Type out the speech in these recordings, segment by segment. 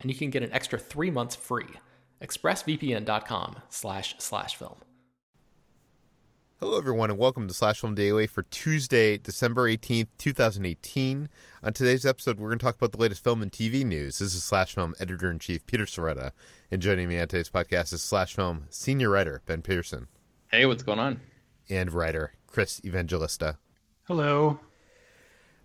and you can get an extra three months free. ExpressVPN.com slash slash film. Hello, everyone, and welcome to Slash Film Daily for Tuesday, December 18th, 2018. On today's episode, we're going to talk about the latest film and TV news. This is Slash Film Editor in Chief Peter Sciretta, and joining me on today's podcast is Slash Film Senior Writer Ben Pearson. Hey, what's going on? And writer Chris Evangelista. Hello.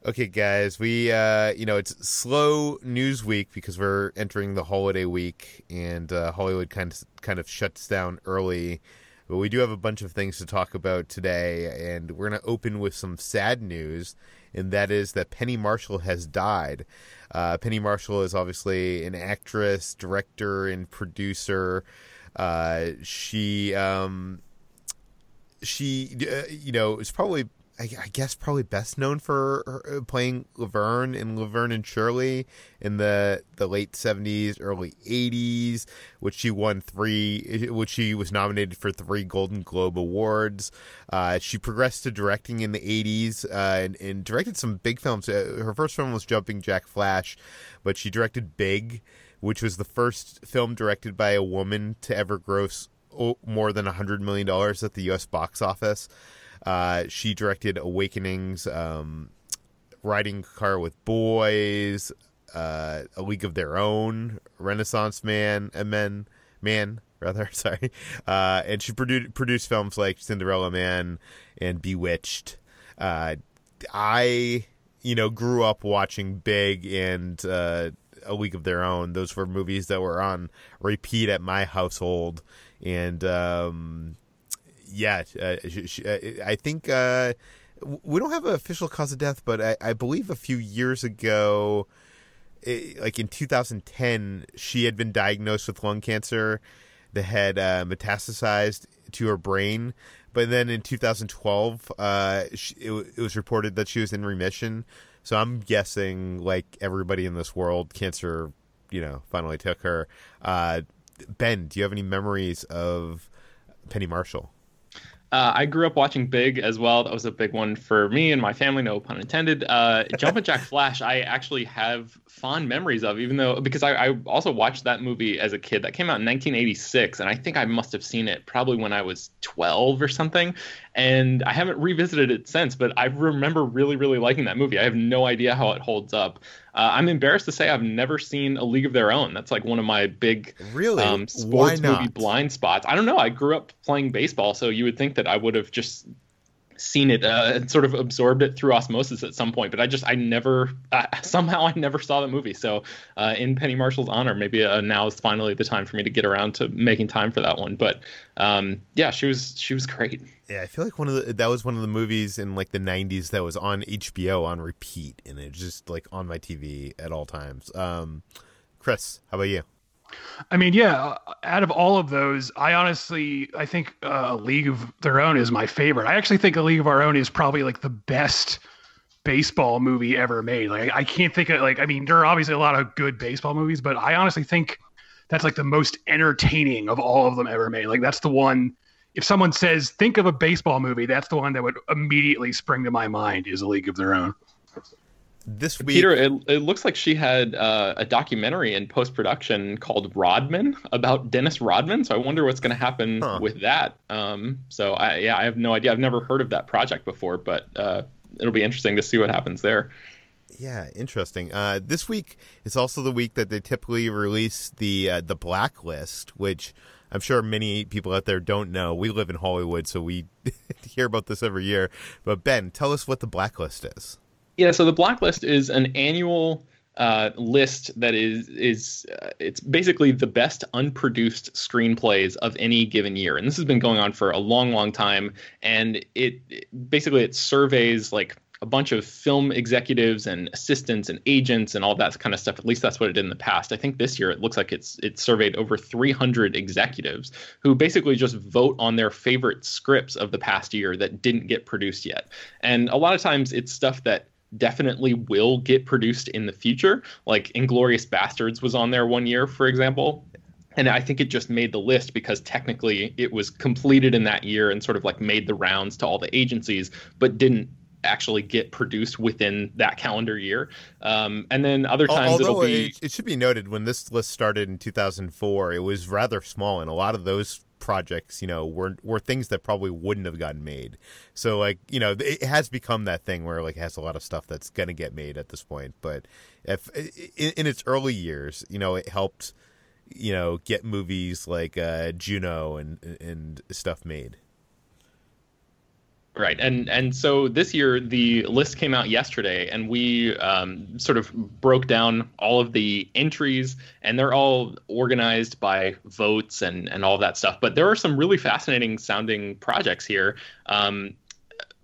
Okay, guys, we uh, you know it's slow news week because we're entering the holiday week, and uh, Hollywood kind of kind of shuts down early. But we do have a bunch of things to talk about today, and we're going to open with some sad news, and that is that Penny Marshall has died. Uh, Penny Marshall is obviously an actress, director, and producer. Uh, she um, she uh, you know is probably I, I, guess probably best known for uh, playing Laverne in Laverne and Shirley in the the late seventies, early eighties, which she won three, which she was nominated for three Golden Globe awards. Uh, she progressed to directing in the eighties uh, and, and, directed some big films. Uh, her first film was Jumping Jack Flash, but she directed Big, which was the first film directed by a woman to ever gross more than hundred million dollars at the U.S. box office. Uh, she directed Awakenings, um, Riding Car with Boys, uh, A League of Their Own, Renaissance Man, and Men, Man, rather, sorry. Uh, and she produced produced films like Cinderella Man and Bewitched. Uh, I, you know, grew up watching Big and uh, A League of Their Own. Those were movies that were on repeat at my household, and um, yeah, uh, she, she, uh, I think uh, we don't have an official cause of death, but I, I believe a few years ago, it, like in 2010, she had been diagnosed with lung cancer that had uh, metastasized to her brain. But then in 2012, uh, she, it, it was reported that she was in remission. So I'm guessing, like everybody in this world, cancer, you know, finally took her. Uh, ben, do you have any memories of Penny Marshall? Uh, I grew up watching Big as well. That was a big one for me and my family, no pun intended. Uh, Jumpin' Jack Flash, I actually have fond memories of, even though because I, I, also watched that movie as a kid. That came out in 1986, and I think I must have seen it probably when I was 12 or something. And I haven't revisited it since, but I remember really, really liking that movie. I have no idea how it holds up. Uh, I'm embarrassed to say I've never seen A League of Their Own. That's like one of my big really um, sports movie blind spots. I don't know. I grew up playing baseball, so you would think that I would have just seen it uh, and sort of absorbed it through osmosis at some point but i just i never uh, somehow i never saw the movie. So uh, in penny marshall's honor maybe uh, now is finally the time for me to get around to making time for that one. But um, yeah she was she was great. Yeah i feel like one of the that was one of the movies in like the 90s that was on hbo on repeat and it just like on my tv at all times. Um, chris how about you I mean, yeah. Out of all of those, I honestly, I think uh, a League of Their Own is my favorite. I actually think a League of Our Own is probably like the best baseball movie ever made. Like, I can't think of like. I mean, there are obviously a lot of good baseball movies, but I honestly think that's like the most entertaining of all of them ever made. Like, that's the one if someone says think of a baseball movie, that's the one that would immediately spring to my mind is A League of Their Own. This week, Peter, it, it looks like she had uh, a documentary in post production called Rodman about Dennis Rodman. So I wonder what's going to happen Huh. with that. Um, so I, yeah, I have no idea. I've never heard of that project before, but uh, it'll be interesting to see what happens there. Yeah, interesting. Uh, this week is also the week that they typically release the uh, the blacklist, which I'm sure many people out there don't know. We live in Hollywood, so we hear about this every year. But Ben, tell us what the blacklist is. Yeah, so the blacklist is an annual uh, list that is is uh, it's basically the best unproduced screenplays of any given year, and this has been going on for a long, long time. And it, it basically it surveys like a bunch of film executives and assistants and agents and all that kind of stuff. At least that's what it did in the past. I think this year it looks like it's it surveyed over 300 executives who basically just vote on their favorite scripts of the past year that didn't get produced yet. And a lot of times it's stuff that definitely will get produced in the future. Like Inglourious Basterds was on there one year, for example. And I think it just made the list because technically it was completed in that year and sort of like made the rounds to all the agencies, but didn't actually get produced within that calendar year. Um, and then other times Although it'll be. it, it should be noted, when this list started in 2004, it was rather small, and a lot of those projects, you know, were were things that probably wouldn't have gotten made. So, like, you know, it has become that thing where like it has a lot of stuff that's gonna get made at this point. But if in, in its early years, you know, it helped, you know, get movies like uh, Juno and and stuff made. Right, and and so this year the list came out yesterday, and we um, sort of broke down all of the entries, and they're all organized by votes and and all that stuff. But there are some really fascinating sounding projects here. Um,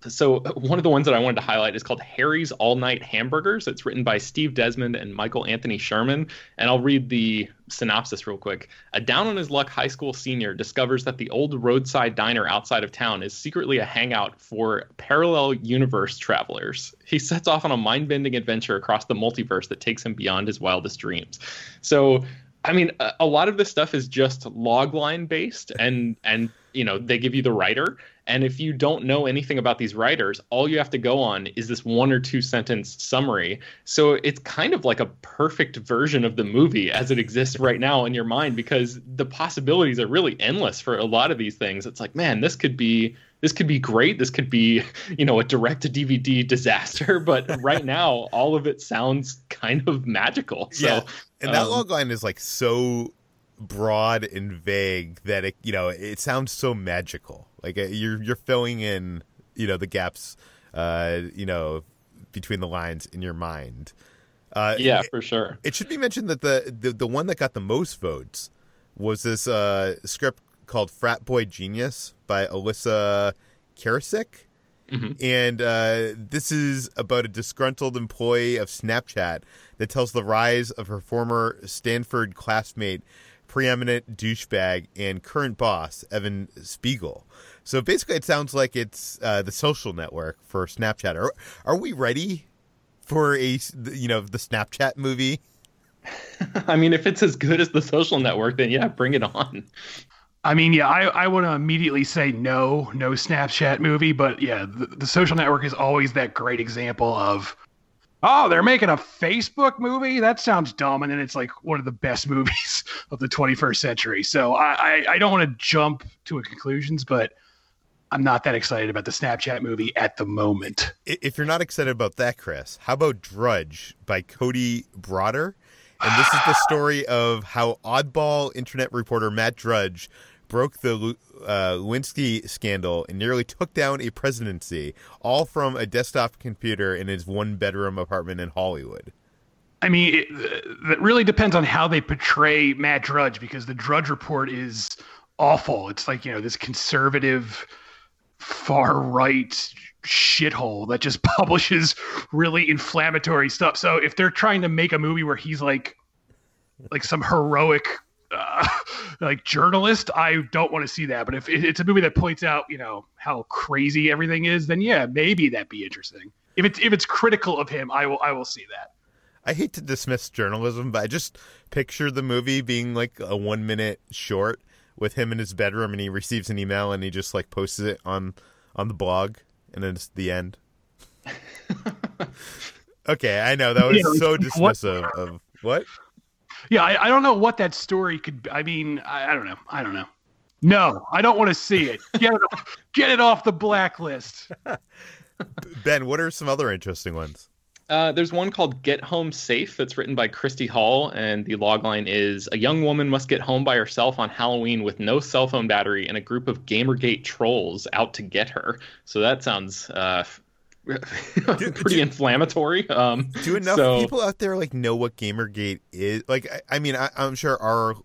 so uh, one of the ones that I wanted to highlight is called Harry's All Night Hamburgers. It's written by Steve Desmond and Michael Anthony Sherman, and I'll read the synopsis real quick. A down on his luck high school senior discovers that the old roadside diner outside of town is secretly a hangout for parallel universe travelers. He sets off on a mind-bending adventure across the multiverse that takes him beyond his wildest dreams. So I mean, a, a lot of this stuff is just logline based, and and you know they give you the writer, and if you don't know anything about these writers, all you have to go on is this one or two sentence summary. So it's kind of like a perfect version of the movie as it exists right now in your mind because the possibilities are really endless for a lot of these things. It's like, man, this could be this could be great. This could be, you know, a direct to DVD disaster, but right now all of it sounds kind of magical. So Yeah. And that um, log line is like so broad and vague that it, you know, it sounds so magical. Like uh, you're you're filling in, you know, the gaps, uh, you know, between the lines in your mind. Uh, yeah, for sure. it should be mentioned that the, the the one that got the most votes was this uh, script called "Frat Boy Genius" by Elissa Karasik. Mhm. And uh, this is about a disgruntled employee of Snapchat that tells the rise of her former Stanford classmate, preeminent douchebag, and current boss, Evan Spiegel. So basically, it sounds like it's uh, the social network for Snapchat. Are, are we ready for a you know the Snapchat movie? I mean, if it's as good as the social network, then yeah, bring it on. I mean, yeah, I, I want to immediately say no, no Snapchat movie, but yeah, the, the social network is always that great example of, oh, they're making a Facebook movie? That sounds dumb. And then it's like one of the best movies of the 21st century. So I, I, I don't want to jump to a conclusions, but I'm not that excited about the Snapchat movie at the moment. If you're not excited about that, Chris, how about Drudge by Cody Brotter? And this is the story of how oddball internet reporter Matt Drudge broke the uh, Lewinsky scandal and nearly took down a presidency, all from a desktop computer in his one bedroom apartment in Hollywood. I mean, it, that really depends on how they portray Matt Drudge because the Drudge Report is awful. It's like, you know, this conservative, far right shithole that just publishes really inflammatory stuff. So if they're trying to make a movie where he's like, like some heroic, uh, like journalist, I don't want to see that. But if it's a movie that points out, you know, how crazy everything is, then yeah, maybe that'd be interesting. If it's if it's critical of him, I will I will see that. I hate to dismiss journalism, but I just picture the movie being like a one minute short with him in his bedroom and he receives an email and he just like posts it on on the blog and then it's the end. okay, I know that was Yeah, so what- dismissive of what? Yeah, I, I don't know what that story could. Be. I mean, I, I don't know. I don't know. No, I don't want to see it. Get it, off, get it off the blacklist. Ben, what are some other interesting ones? Uh, there's one called Get Home Safe that's written by Christy Hall, and the logline is A young woman must get home by herself on Halloween with no cell phone battery and a group of Gamergate trolls out to get her. So that sounds uh, pretty do- inflammatory. Um, Do enough so- people out there like know what Gamergate is? Like, I, I mean, I, I'm sure our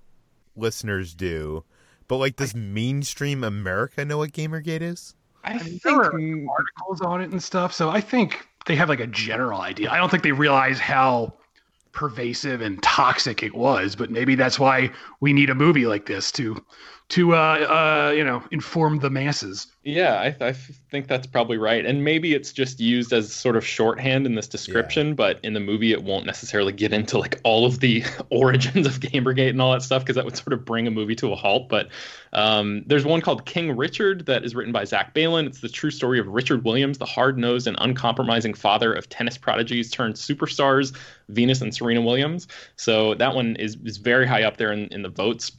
listeners do, but like, does mainstream America know what Gamergate is? I, mean, think there were mm, Articles on it and stuff. So I think they have like a general idea. I don't think they realize how pervasive and toxic it was, but maybe that's why we need a movie like this to to uh, uh, you know inform the masses. Yeah, I, I think that's probably right. And maybe it's just used as sort of shorthand in this description, but in the movie, it won't necessarily get into like all of the origins of Gamergate and all that stuff because that would sort of bring a movie to a halt. But um, there's one called King Richard that is written by Zach Baylin. It's the true story of Richard Williams, the hard nosed and uncompromising father of tennis prodigies turned superstars, Venus and Serena Williams. So that one is, is very high up there in, in the votes.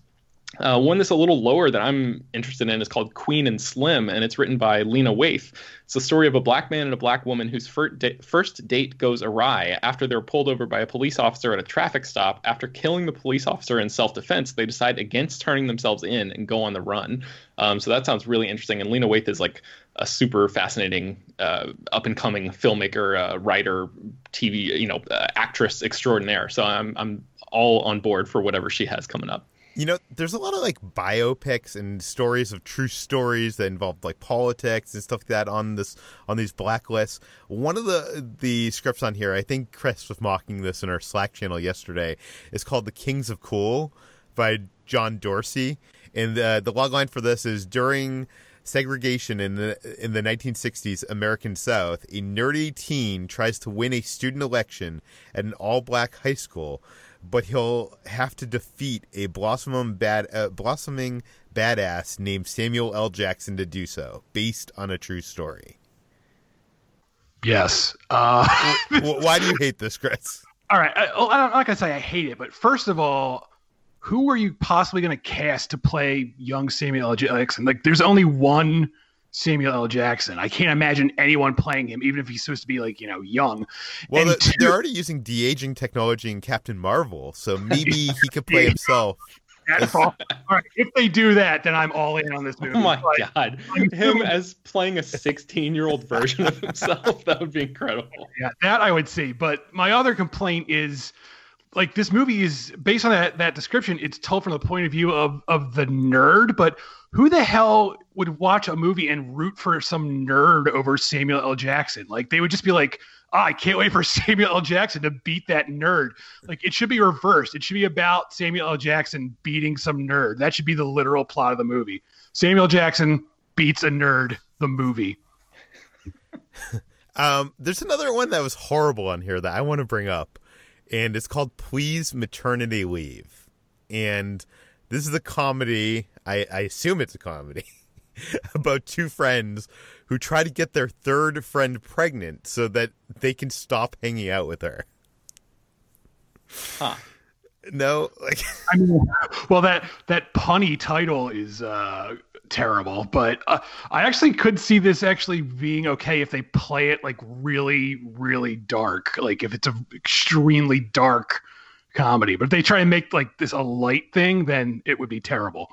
Uh, one that's a little lower that I'm interested in is called Queen and Slim, and it's written by Lena Waithe. It's the story of a black man and a black woman whose first date goes awry after they're pulled over by a police officer at a traffic stop. After killing the police officer in self defense, they decide against turning themselves in and go on the run. Um, so that sounds really interesting. And Lena Waithe is like a super fascinating uh, up and coming filmmaker, uh, writer, TV, you know, uh, actress extraordinaire. So I'm I'm all on board for whatever she has coming up. You know, there's a lot of like biopics and stories of true stories that involve like politics and stuff like that on this on these blacklists. One of the the scripts on here, I think Chris was mocking this in our Slack channel yesterday, is called "The Kings of Cool" by John Dorsey, and the the logline for this is during segregation in the in the 1960s American South, a nerdy teen tries to win a student election at an all-black high school, but he'll have to defeat a blossoming bad uh, blossoming badass named Samuel L. Jackson to do so, based on a true story. Yes. Uh, W- Why do you hate this, Chris? all right. I, I'm not gonna say I hate it, but first of all, who are you possibly gonna cast to play young Samuel L. Jackson? Like, there's only one Samuel L. Jackson. I can't imagine anyone playing him, even if he's supposed to be like you know young. Well, the, two- they're already using de aging technology in Captain Marvel, so maybe he could play himself. That's all. all right. If they do that, then I'm all in on this oh movie. Oh my But- god. Him as playing a 16 year old version of himself. That would be incredible. Yeah, that I would see. But my other complaint is like this movie is based on that that description, it's told from the point of view of of the nerd, but who the hell would watch a movie and root for some nerd over Samuel L. Jackson? Like they would just be like, oh, I can't wait for Samuel L. Jackson to beat that nerd. Like it should be reversed. It should be about Samuel L. Jackson beating some nerd. That should be the literal plot of the movie. Samuel Jackson beats a nerd, the movie. Um, there's another one that was horrible on here that I want to bring up, and it's called "Please Maternity Leave," and this is a comedy. I, I assume it's a comedy about two friends who try to get their third friend pregnant so that they can stop hanging out with her. Huh. No, like I mean, well, that that punny title is uh, terrible, but uh, I actually could see this actually being okay if they play it like really, really dark. Like if it's an extremely dark comedy, but if they try and make like this a light thing, then it would be terrible.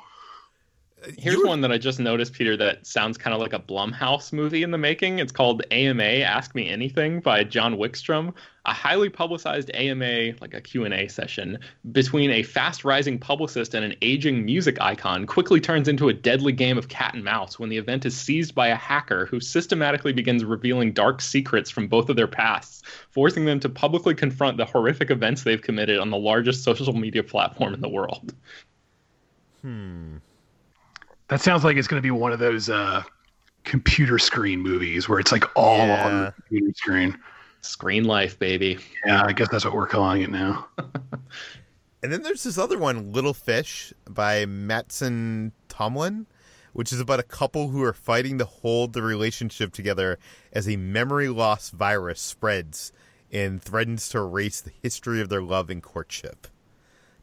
Here's you- one that I just noticed, Peter, that sounds kind of like a Blumhouse movie in the making. It's called AMA Ask Me Anything by John Wickstrom, a highly publicized AMA, like a Q&A session, between a fast-rising publicist and an aging music icon quickly turns into a deadly game of cat and mouse when the event is seized by a hacker who systematically begins revealing dark secrets from both of their pasts, forcing them to publicly confront the horrific events they've committed on the largest social media platform in the world. hmm. That sounds like it's going to be one of those uh, computer screen movies where it's like all on the computer screen. Screen life, baby. Yeah, I guess that's what we're calling it now. And then there's this other one, Little Fish, by Mattson Tomlin, which is about a couple who are fighting to hold the relationship together as a memory loss virus spreads and threatens to erase the history of their love and courtship.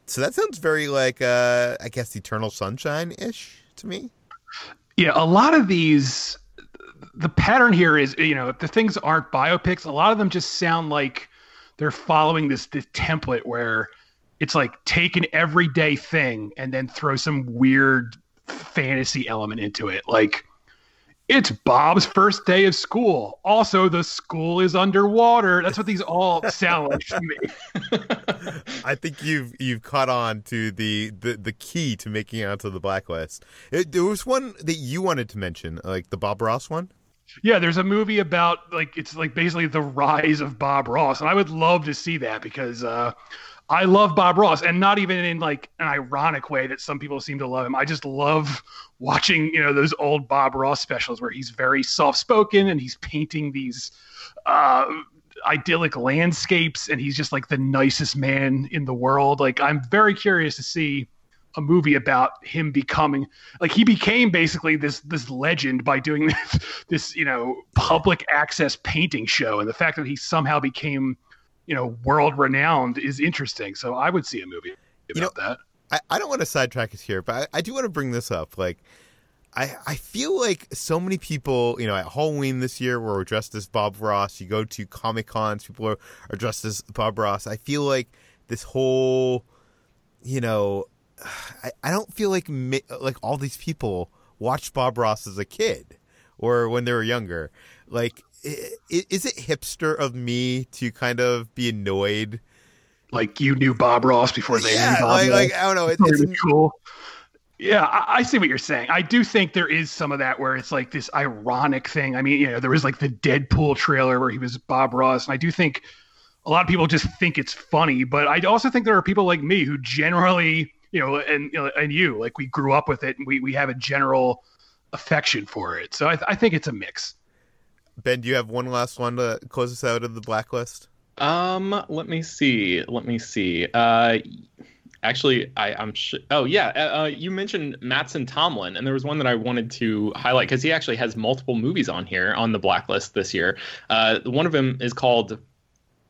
So that sounds very like, uh, I guess, Eternal Sunshine ish to me. Yeah, a lot of these, the pattern here is, you know, if the things aren't biopics, a lot of them just sound like they're following this this template where it's like take an everyday thing and then throw some weird fantasy element into it. Like it's Bob's first day of school. Also, the school is underwater. That's what these all sound like to me. I think you've you've caught on to the, the, the key to making it onto the blacklist. It, there was one that you wanted to mention, like the Bob Ross one. Yeah, there's a movie about like it's like basically the rise of Bob Ross, and I would love to see that because uh, I love Bob Ross, and not even in like an ironic way that some people seem to love him. I just love watching, you know, those old Bob Ross specials where he's very soft spoken and he's painting these uh, idyllic landscapes, and he's just like the nicest man in the world. Like, I'm very curious to see a movie about him becoming like he became basically this this legend by doing this this you know public access painting show and the fact that he somehow became you know world renowned is interesting. So I would see a movie about you know, that. I, I don't want to sidetrack us here, but I, I do want to bring this up. Like, I I feel like so many people, you know, at Halloween this year, were dressed as Bob Ross. You go to Comic Cons, people are, are dressed as Bob Ross. I feel like this whole, you know, I, I don't feel like like all these people watched Bob Ross as a kid or when they were younger. Like is it hipster of me to kind of be annoyed? Like you knew Bob Ross before they yeah, knew Bob like, Ross. like I don't know. It, it's really cool. Yeah, I, I, see what you're saying. I do think there is some of that where it's like this ironic thing. I mean, you know, there was like the Deadpool trailer where he was Bob Ross, and I do think a lot of people just think it's funny. But I also think there are people like me who generally, you know, and and you, like we grew up with it, and we we have a general affection for it. So I, I think it's a mix. Ben, do you have one last one to close us out of the blacklist? Um, let me see. Let me see. Uh, actually, I, I'm. Sh- oh yeah, uh, uh, you mentioned Mattson Tomlin, and there was one that I wanted to highlight because he actually has multiple movies on here on the blacklist this year. Uh, one of them is called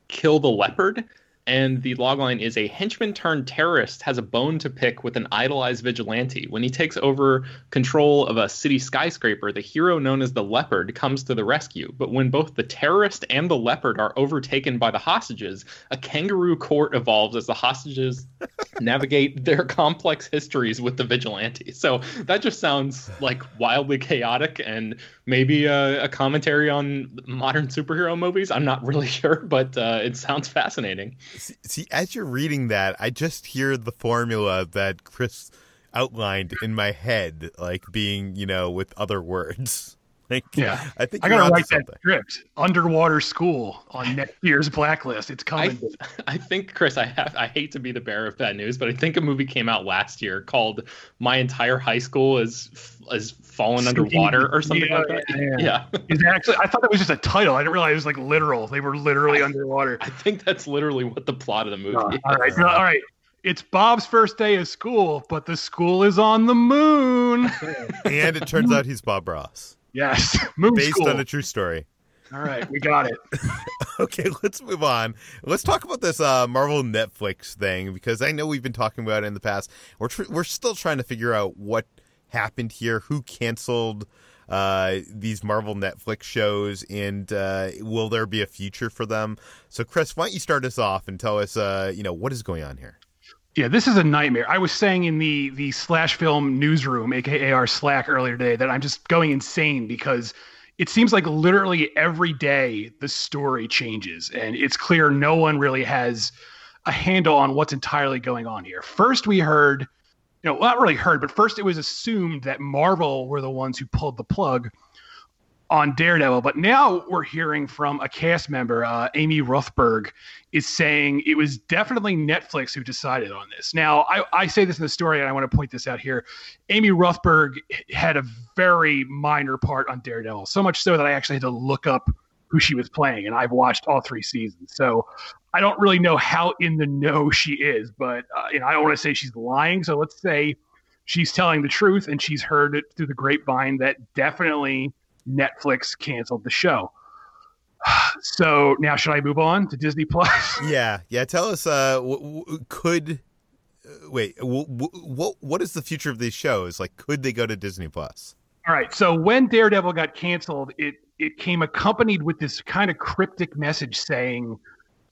Kill the Leopard, and the logline is a henchman turned terrorist has a bone to pick with an idolized vigilante. When he takes over control of a city skyscraper, the hero known as the Leopard comes to the rescue. But when both the terrorist and the Leopard are overtaken by the hostages, a kangaroo court evolves as the hostages navigate their complex histories with the vigilante. So that just sounds like wildly chaotic and maybe a, a commentary on modern superhero movies. I'm not really sure, but uh, it sounds fascinating. See, as you're reading that, I just hear the formula that Chris outlined in my head, like being, you know, with other words. Like, yeah, I think I gotta write that script. Underwater School on next year's blacklist. It's coming. I, I, think, Chris, I have. I hate to be the bearer of bad news, but I think a movie came out last year called "My Entire High School is is Fallen Underwater" or something yeah, like that. Yeah, yeah. Is actually? I thought that was just a title. I didn't realize it was like literal. They were literally I, underwater. I think that's literally what the plot of the movie. Oh, all right, all right it's Bob's first day of school, but the school is on the moon. and it turns out he's Bob Ross. Yes, Moon based School. on a true story. All right, we got it. okay, let's move on. Let's talk about this uh, Marvel Netflix thing because I know we've been talking about it in the past. We're tr- we're still trying to figure out what happened here, who canceled uh, these Marvel Netflix shows, and uh, will there be a future for them? So, Chris, why don't you start us off and tell us, uh, you know, what is going on here? Yeah, this is a nightmare. I was saying in the the slash film newsroom, aka our Slack earlier today, that I'm just going insane because it seems like literally every day the story changes, and it's clear no one really has a handle on what's entirely going on here. First, we heard, you know, not really heard, but first it was assumed that Marvel were the ones who pulled the plug on Daredevil. But now we're hearing from a cast member, uh, Amy Rutberg, is saying it was definitely Netflix who decided on this. Now, I, I say this in the story, and I want to point this out here. Amy Rutberg had a very minor part on Daredevil, so much so that I actually had to look up who she was playing, and I've watched all three seasons. So I don't really know how in the know she is, but uh, you know, I don't want to say she's lying. So let's say she's telling the truth, and she's heard it through the grapevine that definitely Netflix canceled the show. So now, should I move on to Disney Plus? Yeah, yeah. Tell us, uh, w- w- could uh, wait, w- what what is the future of these shows? Like, could they go to Disney Plus? All right. So when Daredevil got canceled, it it came accompanied with this kind of cryptic message saying,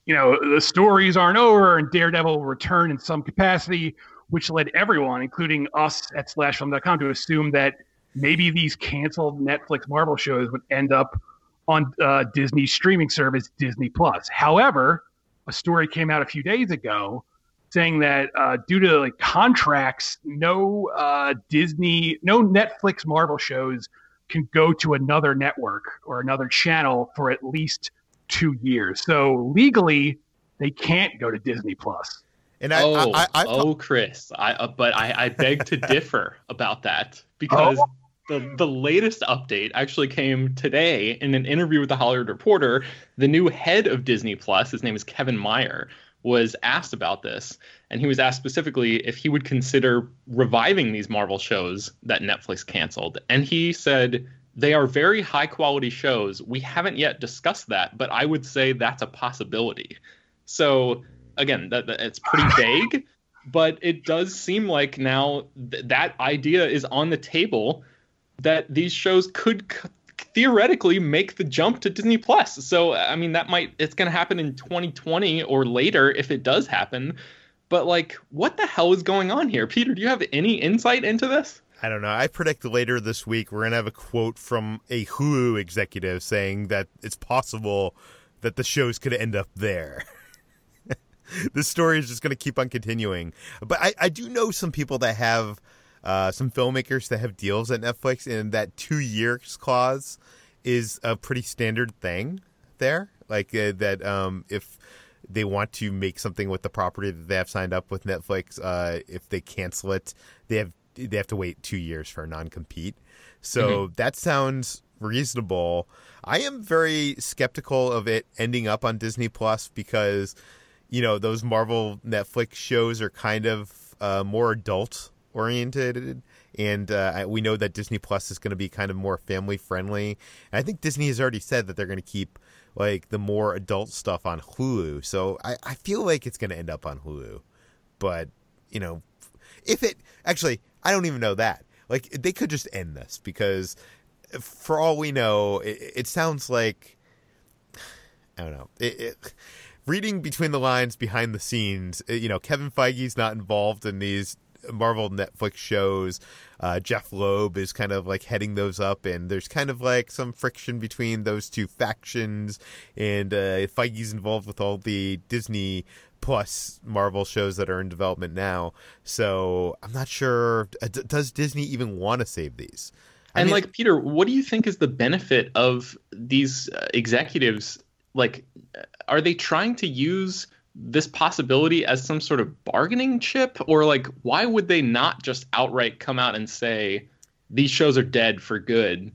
you know, the stories aren't over and Daredevil will return in some capacity, which led everyone, including us at slashfilm.com, to assume that maybe these canceled Netflix Marvel shows would end up on uh, Disney's streaming service, Disney Plus. However, a story came out a few days ago saying that uh, due to like contracts, no uh, Disney, no Netflix Marvel shows can go to another network or another channel for at least two years. So legally, they can't go to Disney Plus. And I, oh, I, I, oh, Chris, I, uh, but I, I beg to differ about that because oh. The the latest update actually came today in an interview with the Hollywood Reporter. The new head of Disney Plus, his name is Kevin Mayer, was asked about this, and he was asked specifically if he would consider reviving these Marvel shows that Netflix canceled. And he said, they are very high quality shows. We haven't yet discussed that, but I would say that's a possibility. So, again, that, that it's pretty vague, but it does seem like now th- that idea is on the table that these shows could theoretically make the jump to Disney Plus. So I mean that might it's going to happen in 2020 or later if it does happen. But like what the hell is going on here? Peter, do you have any insight into this? I don't know. I predict later this week we're going to have a quote from a Hulu executive saying that it's possible that the shows could end up there. this story is just going to keep on continuing. But I, I do know some people that have uh, some filmmakers that have deals at Netflix, and that two years clause is a pretty standard thing there. Like uh, that, um, if they want to make something with the property that they have signed up with Netflix, uh, if they cancel it, they have they have to wait two years for a non compete. So mm-hmm. that sounds reasonable. I am very skeptical of it ending up on Disney Plus because, you know, those Marvel Netflix shows are kind of uh, more adult oriented and uh, we know that disney plus is going to be kind of more family friendly. And i think disney has already said that they're going to keep like the more adult stuff on hulu. So i, I feel like it's going to end up on hulu. But you know if it actually i don't even know that. Like they could just end this because for all we know it, it sounds like i don't know it, it reading between the lines behind the scenes, you know, Kevin Feige's not involved in these Marvel Netflix shows. Uh, Jeph Loeb is kind of like heading those up, and there's kind of like some friction between those two factions. And uh, Feige's involved with all the Disney plus Marvel shows that are in development now. So I'm not sure. Uh, does Disney even want to save these? I and mean, like Peter, what do you think is the benefit of these uh, executives? Like, are they trying to use this possibility as some sort of bargaining chip? Or like why would they not just outright come out and say these shows are dead for good.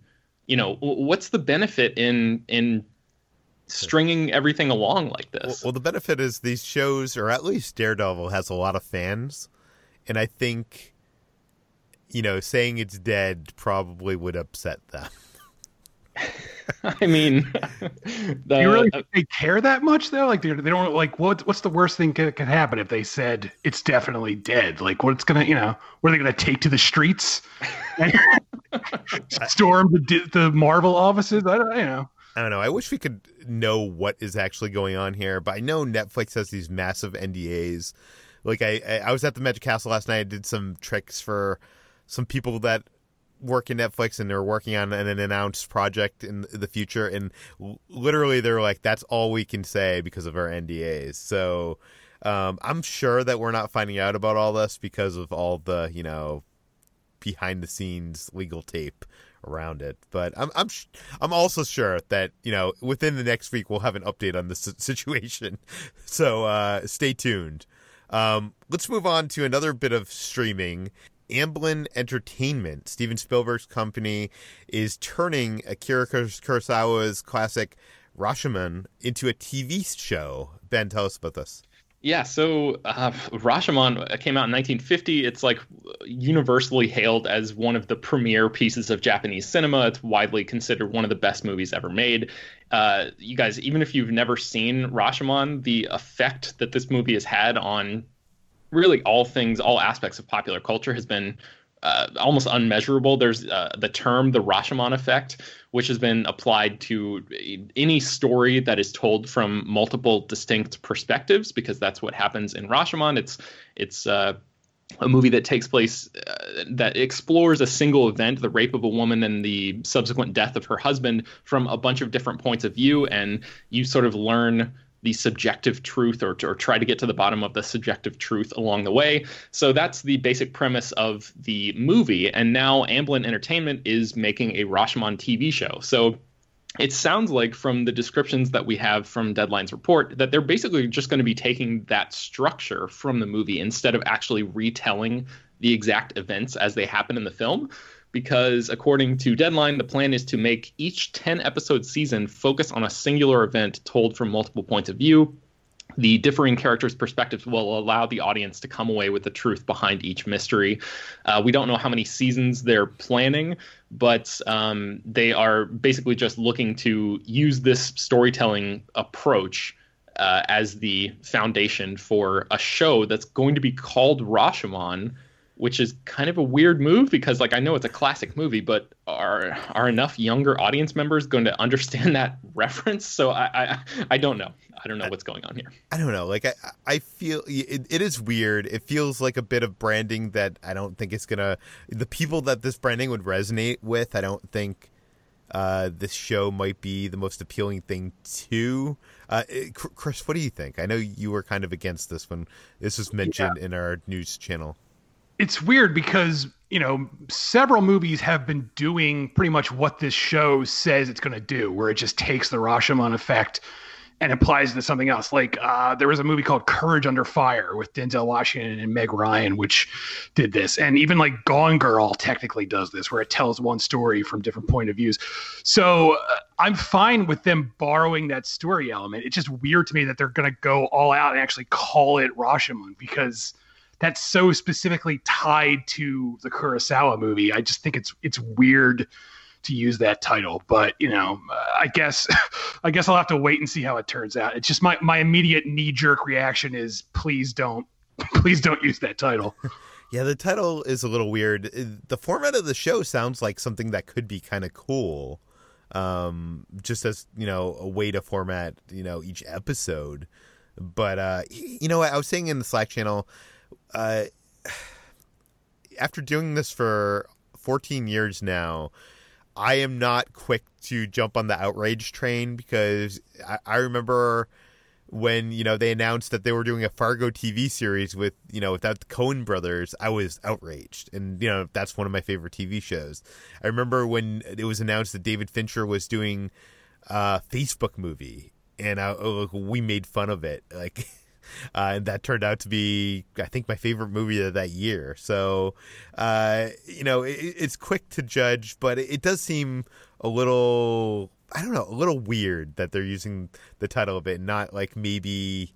You know what's the benefit in in stringing everything along like this? well, well the benefit is these shows or at least daredevil has a lot of fans. And i think you know saying it's dead probably would upset them I mean, the, you really think they care that much though? Like they they don't like what what's the worst thing that could happen if they said it's definitely dead? Like what's gonna you know what are they gonna take to the streets and storm the the Marvel offices? I don't you know. I don't know. I wish we could know what is actually going on here, but I know Netflix has these massive NDAs. Like I, I was at the Magic Castle last night. I did some tricks for some people that work in Netflix and they're working on an announced project in the future, and literally they're like, "That's all we can say because of our NDAs." So um, I'm sure that we're not finding out about all this because of all the you know behind the scenes legal tape around it. But I'm I'm I'm also sure that you know within the next week we'll have an update on this situation. So uh, stay tuned. Um, let's move on to another bit of streaming. Amblin Entertainment, Steven Spielberg's company, is turning Akira Kurosawa's classic Rashomon into a TV show. Ben, tell us about this. Yeah, so uh, Rashomon came out in 1950. It's like universally hailed as one of the premier pieces of Japanese cinema. It's widely considered one of the best movies ever made. Uh, you guys, even if you've never seen Rashomon, the effect that this movie has had on really all things, all aspects of popular culture has been uh, almost unmeasurable. There's uh, the term the Rashomon effect, which has been applied to any story that is told from multiple distinct perspectives, because that's what happens in Rashomon. It's it's uh, a movie that takes place uh, that explores a single event, the rape of a woman and the subsequent death of her husband, from a bunch of different points of view, and you sort of learn the subjective truth or, or try to get to the bottom of the subjective truth along the way. So that's the basic premise of the movie. And now Amblin Entertainment is making a Rashomon TV show. So it sounds like from the descriptions that we have from Deadline's report that they're basically just going to be taking that structure from the movie instead of actually retelling the exact events as they happen in the film because according to Deadline, the plan is to make each 10 episode season focus on a singular event told from multiple points of view. The differing characters' perspectives will allow the audience to come away with the truth behind each mystery. Uh, we don't know how many seasons they're planning, but um, they are basically just looking to use this storytelling approach uh, as the foundation for a show that's going to be called Rashomon which is kind of a weird move because like I know it's a classic movie, but are are enough younger audience members going to understand that reference? So I I, I don't know. I don't know what's going on here. I don't know. Like I I feel it, it is weird. It feels like a bit of branding that I don't think it's gonna the people that this branding would resonate with. I don't think uh, this show might be the most appealing thing to. Uh, Chris, what do you think? I know you were kind of against this when this was mentioned yeah. in our news channel it's weird because you know several movies have been doing pretty much what this show says it's going to do where it just takes the rashomon effect and applies it to something else. Like uh, there was a movie called courage under fire with denzel washington and meg ryan which did this. And even like gone girl technically does this where it tells one story from different point of views. So uh, i'm fine with them borrowing that story element. It's just weird to me that they're going to go all out and actually call it rashomon because that's so specifically tied to the Kurosawa movie. I just think it's it's weird to use that title, but you know, I guess I guess I'll have to wait and see how it turns out. It's just my my immediate knee jerk reaction is please don't please don't use that title. Yeah, the title is a little weird. The format of the show sounds like something that could be kind of cool. Um, just as, you know, a way to format, you know, each episode. But uh, you know, I was saying in the Slack channel, uh, after doing this for 14 years now, I am not quick to jump on the outrage train because I, I remember when you know they announced that they were doing a Fargo TV series with you know without the Coen brothers, I was outraged, and you know that's one of my favorite TV shows. I remember when it was announced that David Fincher was doing a Facebook movie, and I, oh, we made fun of it, like. Uh, and that turned out to be, I think, my favorite movie of that year. So, uh, you know, it, it's quick to judge, but it, it does seem a little, I don't know, a little weird that they're using the title of it, not like maybe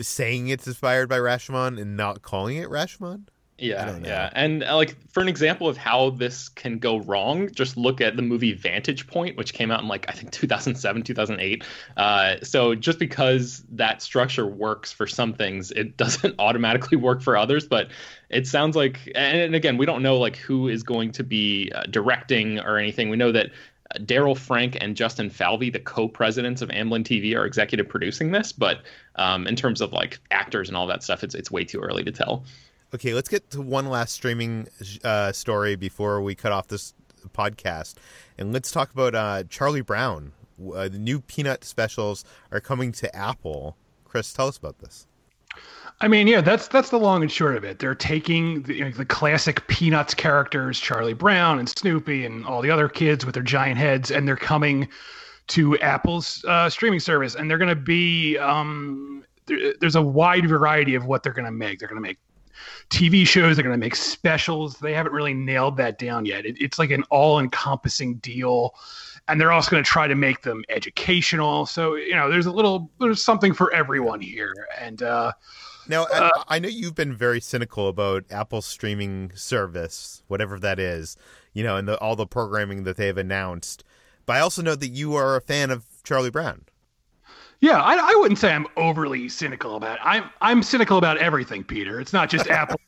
saying it's inspired by Rashomon and not calling it Rashomon. Yeah, yeah. And uh, like for an example of how this can go wrong, just look at the movie Vantage Point, which came out in like I think 2007, 2008. Uh, so just because that structure works for some things, it doesn't automatically work for others. But it sounds like, and again, we don't know like who is going to be uh, directing or anything. We know that uh, Daryl Frank and Justin Falvey, the co-presidents of Amblin TV, are executive producing this. But um, in terms of like actors and all that stuff, it's it's way too early to tell. Okay, let's get to one last streaming uh, story before we cut off this podcast, and let's talk about uh, Charlie Brown. Uh, the new Peanut specials are coming to Apple. Chris, tell us about this. I mean, yeah, that's that's the long and short of it. They're taking the, you know, the classic Peanuts characters, Charlie Brown and Snoopy and all the other kids with their giant heads, and they're coming to Apple's uh, streaming service, and they're going to be um, there, there's a wide variety of what they're going to make. They're going to make TV shows. They're going to make specials. They haven't really nailed that down yet. It, it's like an all-encompassing deal, and they're also going to try to make them educational. So you know, there's a little, there's something for everyone here. And uh, now uh, I, I know you've been very cynical about Apple's streaming service, whatever that is. You know, and the, all the programming that they have announced. But I also know that you are a fan of Charlie Brown. Yeah, I, I wouldn't say I'm overly cynical about it. I'm I'm cynical about everything, Peter. It's not just Apple.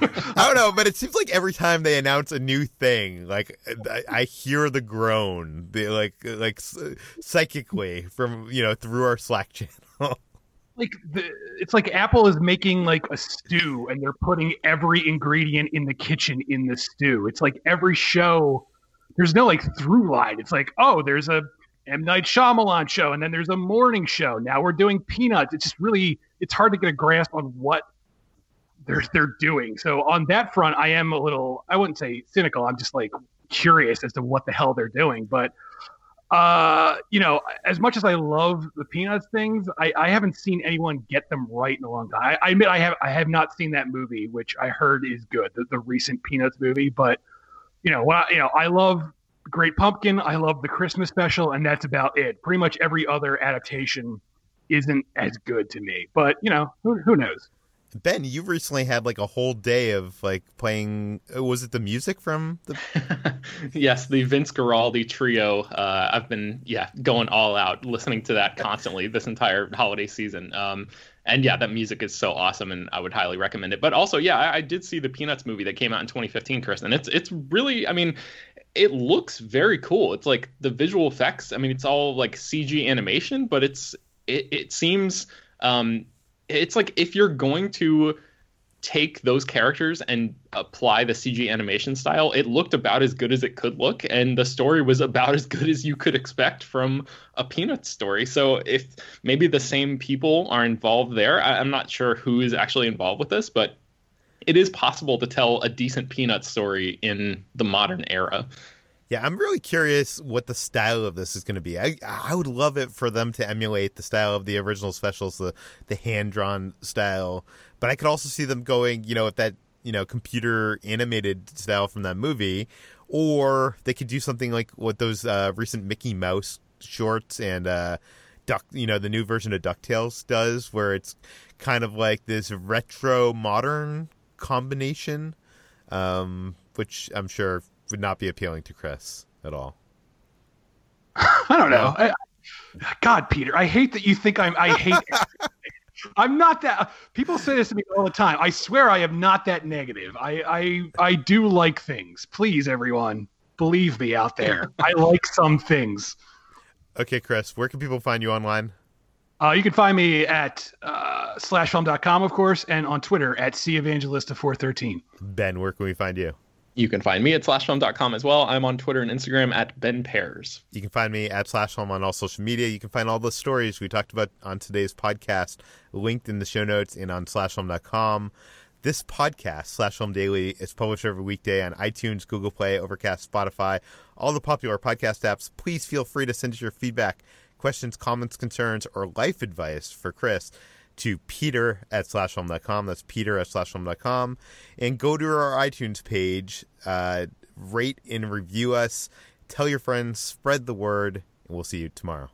I don't know, but it seems like every time they announce a new thing, like I, I hear the groan, the, like like psychically from you know through our Slack channel. Like the, it's like Apple is making like a stew, and they're putting every ingredient in the kitchen in the stew. It's like every show, there's no like through line. It's like oh, there's a M Night Shyamalan show, and then there's a morning show. Now we're doing Peanuts. It's just really it's hard to get a grasp on what they're they're doing. So on that front, I am a little I wouldn't say cynical. I'm just like curious as to what the hell they're doing. But uh, you know, as much as I love the Peanuts things, I, I haven't seen anyone get them right in a long time. I, I admit I have I have not seen that movie, which I heard is good, the, the recent Peanuts movie. But you know, what I, you know, I love Great Pumpkin. I love the Christmas special, and that's about it. Pretty much every other adaptation isn't as good to me. But you know, who, who knows? Ben, you recently had like a whole day of like playing. Uh, was it the music from the? yes, the Vince Guaraldi trio. Uh, I've been yeah going all out listening to that constantly this entire holiday season. Um, and yeah, that music is so awesome, and I would highly recommend it. But also, yeah, I, I, did see the Peanuts movie that came out in 2015, Chris, and it's it's really, I mean, it looks very cool. It's like the visual effects. I mean, it's all like CG animation, but it's it, it seems um, it's like if you're going to take those characters and apply the CG animation style, it looked about as good as it could look, and the story was about as good as you could expect from a Peanuts story. So if maybe the same people are involved there, I, I'm not sure who is actually involved with this, but it is possible to tell a decent peanut story in the modern era. Yeah, I'm really curious what the style of this is going to be. I I would love it for them to emulate the style of the original specials, the the hand drawn style. But I could also see them going, you know, with that you know computer animated style from that movie, or they could do something like what those uh, recent Mickey Mouse shorts and uh, Duck, you know, the new version of Ducktales does, where it's kind of like this retro modern combination, um, which I'm sure would not be appealing to Chris at all. I don't know. I, God, Peter, I hate that you think I'm. I hate. I'm not that. People say this to me all the time. I swear I am not that negative. I I I do like things. Please, everyone, believe me out there. I like some things. Okay, Chris, where can people find you online? Uh, you can find me at uh, slashfilm.com, of course, and on Twitter at cevangelista413. Ben, where can we find you? You can find me at slashfilm.com as well. I'm on Twitter and Instagram at Ben Pears. You can find me at slashfilm on all social media. You can find all the stories we talked about on today's podcast linked in the show notes and on slashfilm.com. This podcast, Slash Film Daily, is published every weekday on iTunes, Google Play, Overcast, Spotify, all the popular podcast apps. Please feel free to send us your feedback questions, comments, concerns, or life advice for Chris to peter at slashfilm.com. That's peter at slashfilm.com. And go to our iTunes page, uh, rate and review us, tell your friends, spread the word, and we'll see you tomorrow.